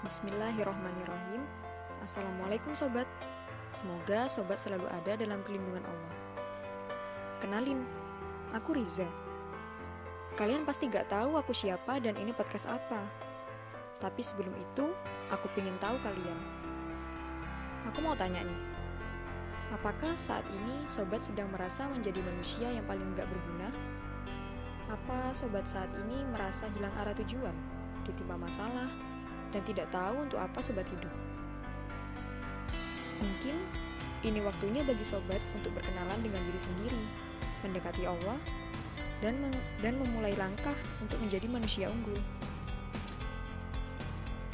Bismillahirrohmanirrohim Assalamualaikum sobat. Semoga sobat selalu ada dalam perlindungan Allah. Kenalin, aku Riza. Kalian pasti gak tahu aku siapa dan ini podcast apa. Tapi sebelum itu, aku pengen tahu kalian. Aku mau tanya nih Apakah saat ini sobat sedang merasa menjadi manusia yang paling gak berguna? Apa sobat saat ini merasa hilang arah tujuan, ditimpa masalah, dan tidak tahu untuk apa sobat hidup. Mungkin ini waktunya bagi sobat untuk berkenalan dengan diri sendiri, mendekati Allah, dan mem dan memulai langkah untuk menjadi manusia unggul.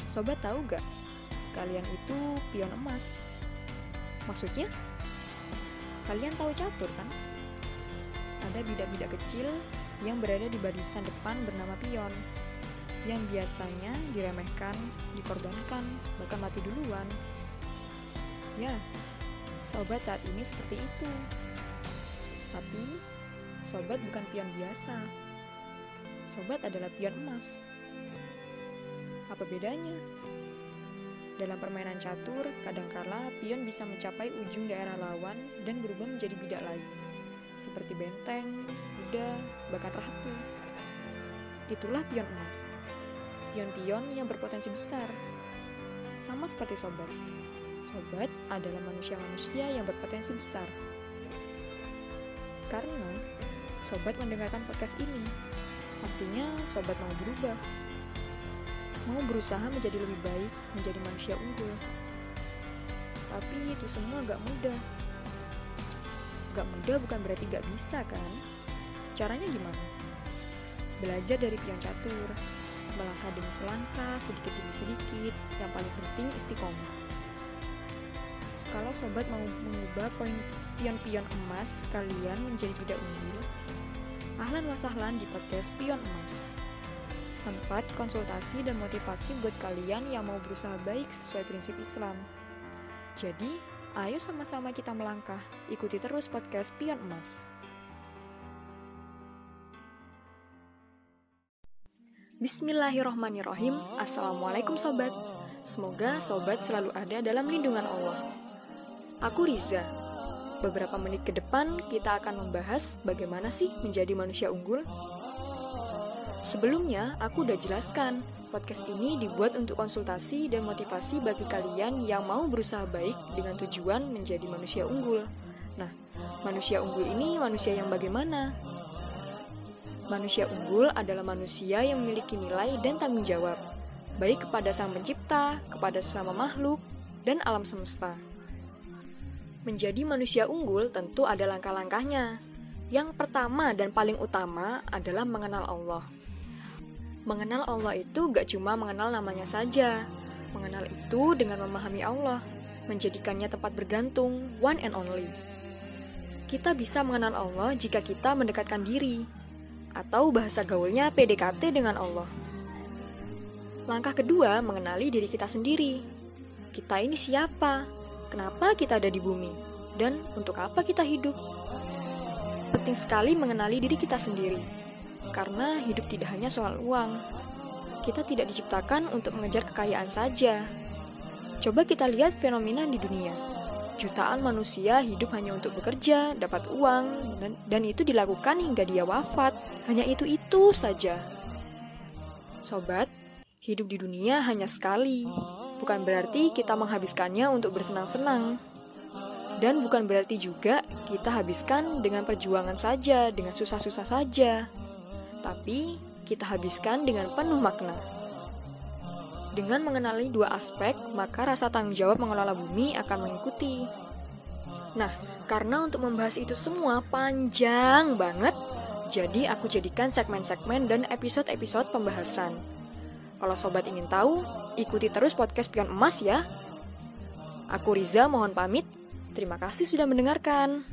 Sobat tahu gak? Kalian itu pion emas. Maksudnya? Kalian tahu catur kan? Ada bidak-bidak kecil yang berada di barisan depan bernama pion yang biasanya diremehkan, dikorbankan, bahkan mati duluan. Ya, sobat saat ini seperti itu. Tapi, sobat bukan pion biasa. Sobat adalah pion emas. Apa bedanya? Dalam permainan catur, kadangkala pion bisa mencapai ujung daerah lawan dan berubah menjadi bidak lain, seperti benteng, kuda, bahkan ratu. Itulah pion emas pion-pion yang berpotensi besar. Sama seperti sobat. Sobat adalah manusia-manusia yang berpotensi besar. Karena sobat mendengarkan podcast ini, artinya sobat mau berubah. Mau berusaha menjadi lebih baik, menjadi manusia unggul. Tapi itu semua gak mudah. Gak mudah bukan berarti gak bisa kan? Caranya gimana? Belajar dari pion catur, melangkah demi selangkah, sedikit demi sedikit, yang paling penting istiqomah. Kalau sobat mau mengubah poin pion-pion emas kalian menjadi bidak unggul, ahlan wasahlan di podcast Pion Emas. Tempat konsultasi dan motivasi buat kalian yang mau berusaha baik sesuai prinsip Islam. Jadi, ayo sama-sama kita melangkah. Ikuti terus podcast Pion Emas. Bismillahirrohmanirrohim Assalamualaikum sobat. Semoga sobat selalu ada dalam lindungan Allah. Aku Riza. Beberapa menit ke depan kita akan membahas bagaimana sih menjadi manusia unggul. Sebelumnya aku udah jelaskan Podcast ini dibuat untuk konsultasi dan motivasi bagi kalian yang mau berusaha baik dengan tujuan menjadi manusia unggul. Nah, manusia unggul ini manusia yang bagaimana? Manusia unggul adalah manusia yang memiliki nilai dan tanggung jawab, baik kepada Sang Pencipta, kepada sesama makhluk, dan alam semesta. Menjadi manusia unggul tentu ada langkah-langkahnya. Yang pertama dan paling utama adalah mengenal Allah. Mengenal Allah itu gak cuma mengenal namanya saja. Mengenal itu dengan memahami Allah, menjadikannya tempat bergantung, one and only. Kita bisa mengenal Allah jika kita mendekatkan diri, atau bahasa gaulnya PDKT dengan Allah. Langkah kedua, mengenali diri kita sendiri. Kita ini siapa? Kenapa kita ada di bumi? Dan untuk apa kita hidup? Penting sekali mengenali diri kita sendiri. Karena hidup tidak hanya soal uang. Kita tidak diciptakan untuk mengejar kekayaan saja. Coba kita lihat fenomena di dunia. Jutaan manusia hidup hanya untuk bekerja, dapat uang, dan, dan itu dilakukan hingga dia wafat. Hanya itu-itu saja. Sobat, hidup di dunia hanya sekali. Bukan berarti kita menghabiskannya untuk bersenang-senang. Dan bukan berarti juga kita habiskan dengan perjuangan saja, dengan susah-susah saja. Tapi kita habiskan dengan penuh makna. Dengan mengenali dua aspek, maka rasa tanggung jawab mengelola bumi akan mengikuti. Nah, karena untuk membahas itu semua panjang banget, jadi aku jadikan segmen-segmen dan episode-episode pembahasan. Kalau sobat ingin tahu, ikuti terus podcast Pion Emas ya. Aku Riza mohon pamit. Terima kasih sudah mendengarkan.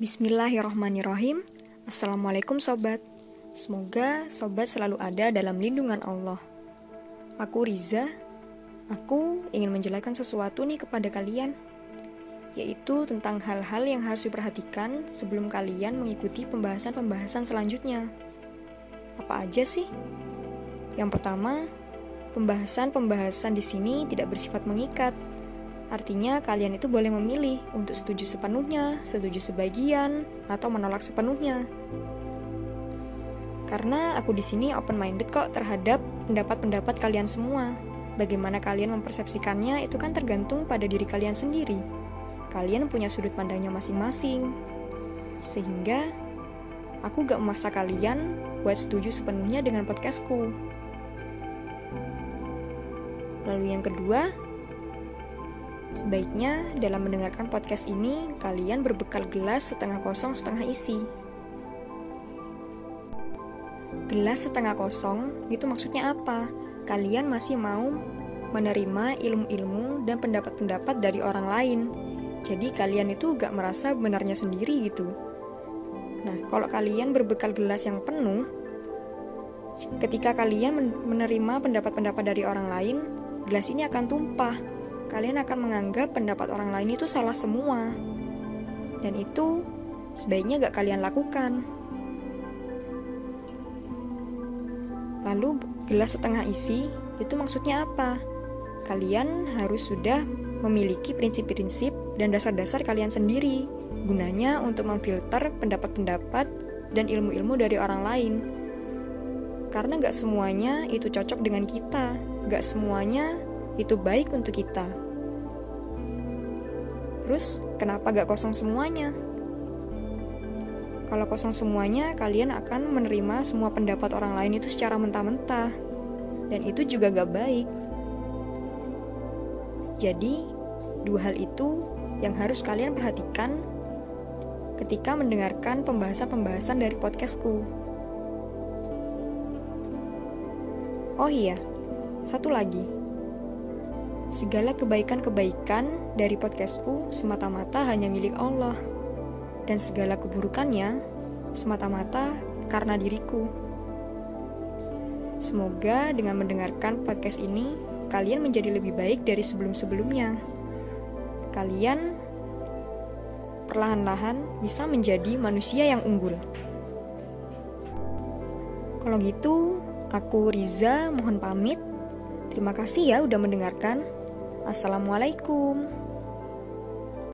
Bismillahirrohmanirrohim. Assalamualaikum sobat. Semoga sobat selalu ada dalam lindungan Allah. Aku Riza. Aku ingin menjelaskan sesuatu nih kepada kalian yaitu tentang hal-hal yang harus diperhatikan sebelum kalian mengikuti pembahasan-pembahasan selanjutnya. Apa aja sih? Yang pertama, pembahasan-pembahasan di sini tidak bersifat mengikat. Artinya kalian itu boleh memilih untuk setuju sepenuhnya, setuju sebagian, atau menolak sepenuhnya. Karena aku di sini open minded kok terhadap pendapat-pendapat kalian semua. Bagaimana kalian mempersepsikannya itu kan tergantung pada diri kalian sendiri. Kalian punya sudut pandangnya masing-masing. Sehingga aku gak memaksa kalian buat setuju sepenuhnya dengan podcastku. Lalu yang kedua, sebaiknya dalam mendengarkan podcast ini kalian berbekal gelas setengah kosong setengah isi. Gelas setengah kosong itu maksudnya apa? Kalian masih mau menerima ilmu-ilmu dan pendapat-pendapat dari orang lain. Jadi kalian itu gak merasa benarnya sendiri gitu. Nah, kalau kalian berbekal gelas yang penuh, ketika kalian menerima pendapat-pendapat dari orang lain, gelas ini akan tumpah. Kalian akan menganggap pendapat orang lain itu salah semua. Dan itu sebaiknya gak kalian lakukan. Lalu gelas setengah isi itu maksudnya apa? Kalian harus sudah memiliki prinsip-prinsip dan dasar-dasar kalian sendiri. Gunanya untuk memfilter pendapat-pendapat dan ilmu-ilmu dari orang lain. Karena gak semuanya itu cocok dengan kita gak semuanya itu baik untuk kita. Terus, kenapa gak kosong semuanya? Kalau kosong semuanya, kalian akan menerima semua pendapat orang lain itu secara mentah-mentah. Dan itu juga gak baik. Jadi, dua hal itu yang harus kalian perhatikan ketika mendengarkan pembahasan-pembahasan dari podcastku. Oh iya, satu lagi, segala kebaikan-kebaikan dari podcastku semata-mata hanya milik Allah, dan segala keburukannya semata-mata karena diriku. Semoga dengan mendengarkan podcast ini, kalian menjadi lebih baik dari sebelum-sebelumnya. Kalian perlahan-lahan bisa menjadi manusia yang unggul. Kalau gitu, aku Riza mohon pamit. Terima kasih ya udah mendengarkan. Assalamualaikum.